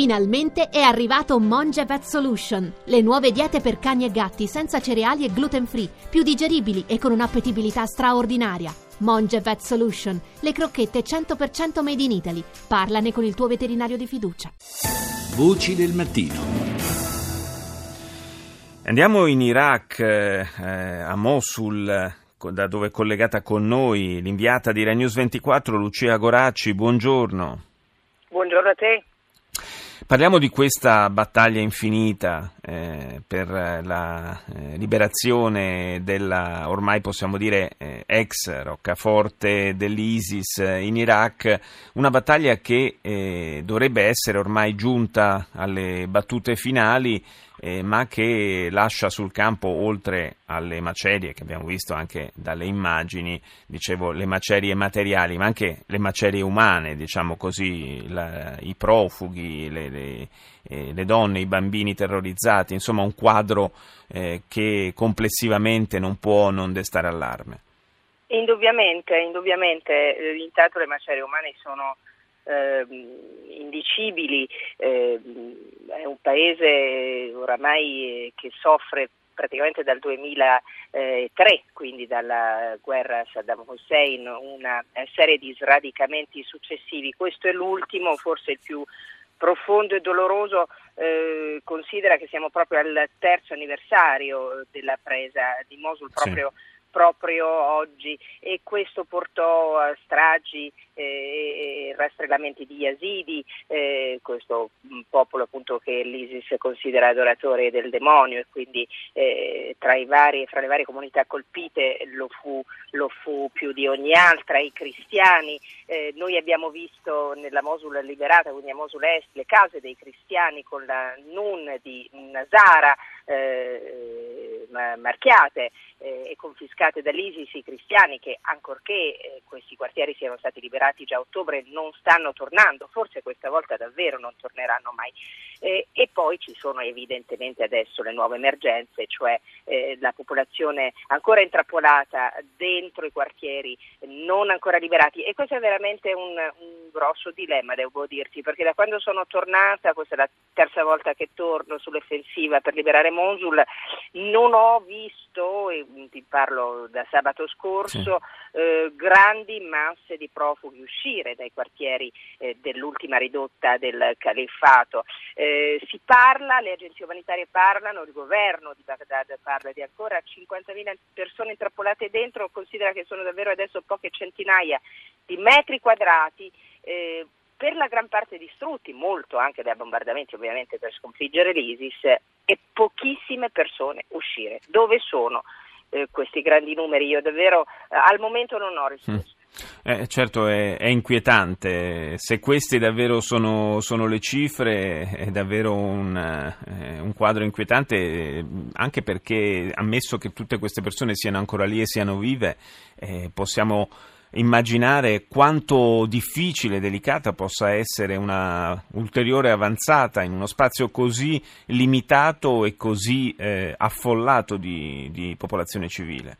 Finalmente è arrivato Monge Vet Solution, le nuove diete per cani e gatti senza cereali e gluten free, più digeribili e con un'appetibilità straordinaria. Monge Vet Solution, le crocchette 100% made in Italy. Parlane con il tuo veterinario di fiducia. Voci del mattino. Andiamo in Iraq, eh, a Mosul, da dove è collegata con noi l'inviata di Rai News 24, Lucia Goracci. Buongiorno. Buongiorno a te. Parliamo di questa battaglia infinita eh, per la eh, liberazione della, ormai possiamo dire, eh, ex roccaforte dell'ISIS in Iraq, una battaglia che eh, dovrebbe essere ormai giunta alle battute finali eh, ma che lascia sul campo, oltre alle macerie che abbiamo visto anche dalle immagini, dicevo le macerie materiali, ma anche le macerie umane, diciamo così, la, i profughi, le, le, eh, le, donne, i bambini terrorizzati, insomma un quadro eh, che complessivamente non può non destare allarme. Indubbiamente, indubbiamente, eh, intanto le macerie umane sono eh, indicibili, eh, è un paese oramai che soffre praticamente dal 2003, quindi dalla guerra Saddam Hussein, una serie di sradicamenti successivi. Questo è l'ultimo, forse il più profondo e doloroso, eh, considera che siamo proprio al terzo anniversario della presa di Mosul, proprio sì proprio oggi e questo portò a stragi e rastrellamenti di Yazidi, eh, questo popolo appunto che l'ISIS considera adoratore del demonio e quindi eh, tra, vari, fra le varie comunità colpite lo fu, lo fu, più di ogni altra, i cristiani, eh, noi abbiamo visto nella Mosul liberata, quindi a Mosul Est, le case dei cristiani con la Nun di Nazara, eh, marchiate eh, e confiscate dall'ISIS i cristiani che ancorché eh, questi quartieri siano stati liberati già a ottobre non stanno tornando, forse questa volta davvero non torneranno mai. Eh, e poi ci sono evidentemente adesso le nuove emergenze, cioè la popolazione ancora intrappolata dentro i quartieri non ancora liberati e questo è veramente un, un grosso dilemma, devo dirti, perché da quando sono tornata, questa è la terza volta che torno sull'offensiva per liberare Mosul, non ho visto, e ti parlo da sabato scorso, sì. eh, grandi masse di profughi uscire dai quartieri eh, dell'ultima ridotta del califfato. Eh, si parla, le agenzie umanitarie parlano, il governo di Baghdad parla di ancora 50.000 persone intrappolate dentro, considera che sono davvero adesso poche centinaia di metri quadrati. Eh, per la gran parte distrutti, molto anche dai bombardamenti ovviamente per sconfiggere l'ISIS, e pochissime persone uscire. Dove sono eh, questi grandi numeri? Io davvero eh, al momento non ho risposto. Mm. Eh, certo è, è, inquietante, se queste davvero sono, sono le cifre è davvero un, eh, un, quadro inquietante anche perché ammesso che tutte queste persone siano ancora lì e siano vive eh, possiamo immaginare quanto difficile e delicata possa essere una ulteriore avanzata in uno spazio così limitato e così eh, affollato di, di popolazione civile.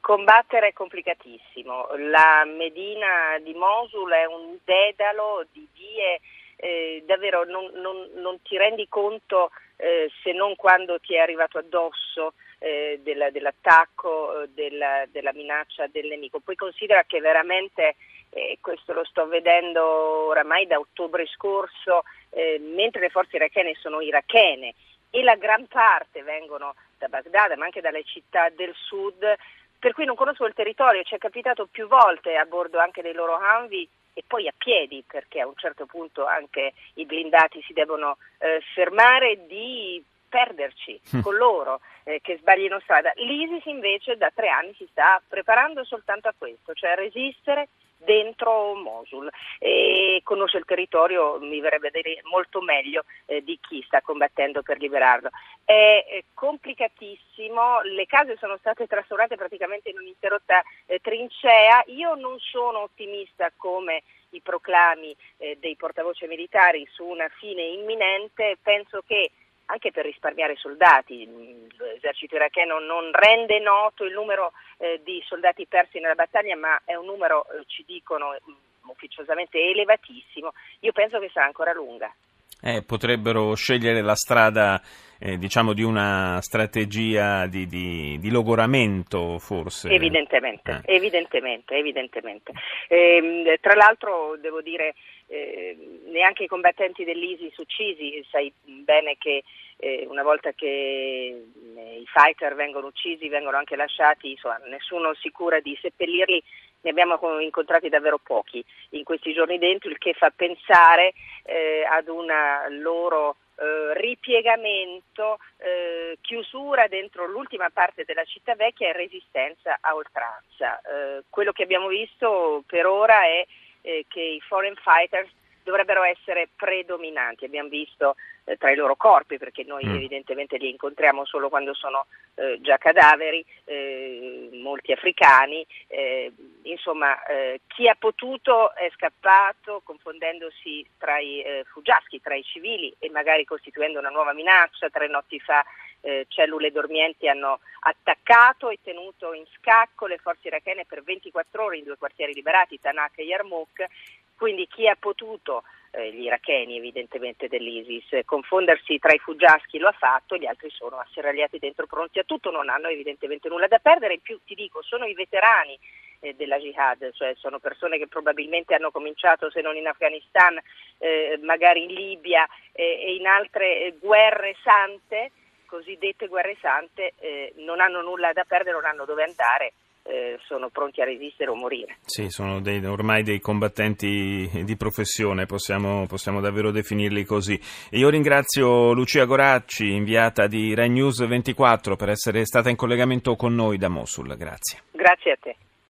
Combattere è complicatissimo. La Medina di Mosul è un dedalo di vie, eh, davvero non, non, non, ti rendi conto eh, se non quando ti è arrivato addosso eh, della, dell'attacco, eh, della, della, minaccia del nemico. Poi considera che veramente, eh, questo lo sto vedendo oramai da ottobre scorso, eh, mentre le forze irachene sono irachene e la gran parte vengono da Baghdad ma anche dalle città del sud, per cui non conosco il territorio, ci è capitato più volte a bordo anche dei loro Hanvi e poi a piedi perché a un certo punto anche i blindati si devono eh, fermare di perderci mm. con loro eh, che sbaglino strada. L'ISIS invece da tre anni si sta preparando soltanto a questo, cioè a resistere dentro Mosul e conosce il territorio, mi verrebbe a dire molto meglio eh, di chi sta combattendo per liberarlo. È, è, complicatissimo, le case sono state trasformate praticamente in un'interrotta eh, trincea, io non sono ottimista come i proclami eh, dei portavoce militari su una fine imminente, penso che anche per risparmiare soldati. L'esercito iracheno non rende noto il numero eh, di soldati persi nella battaglia, ma è un numero, eh, ci dicono, mm, ufficiosamente elevatissimo. Io penso che sarà ancora lunga. Eh, potrebbero scegliere la strada eh, diciamo di una strategia di, di, di logoramento forse. Evidentemente, eh. evidentemente, evidentemente. Eh, tra l'altro devo dire eh, neanche i combattenti dell'ISIS uccisi, sai bene che eh, una volta che eh, i fighter vengono uccisi vengono anche lasciati, insomma, nessuno si cura di seppellirli ne abbiamo incontrati davvero pochi in questi giorni dentro, il che fa pensare eh, ad una loro eh, ripiegamento, eh, chiusura dentro l'ultima parte della città vecchia e resistenza a oltranza. Eh, quello che abbiamo visto per ora è eh, che i foreign fighters dovrebbero essere predominanti. Abbiamo visto eh, tra i loro corpi, perché noi mm. evidentemente li incontriamo solo quando sono eh, già cadaveri, eh, molti africani, eh, insomma eh, chi ha potuto è scappato confondendosi tra i eh, fuggiaschi, tra i civili e magari costituendo una nuova minaccia. Tre notti fa cellule dormienti hanno attaccato e tenuto in scacco le forze irachene per 24 ore in due quartieri liberati, Tanakh e Yarmouk, quindi chi ha potuto eh, gli iracheni evidentemente dell'ISIS. Confondersi tra i fuggiaschi lo ha fatto, gli altri sono asserragliati dentro pronti a tutto, non hanno evidentemente nulla da perdere, in più ti dico, sono i veterani eh, della jihad, cioè sono persone che probabilmente hanno cominciato, se non in Afghanistan, eh, magari in Libia eh, e in altre eh, guerre sante, cosiddette guerre sante, eh, non hanno nulla da perdere, non hanno dove andare eh, sono pronti a resistere o morire. Sì, sono dei, ormai dei combattenti di professione, possiamo, possiamo, davvero definirli così. Io ringrazio Lucia Goracci, inviata di Rai News 24, per essere stata in collegamento con noi da Mosul. Grazie. Grazie a te.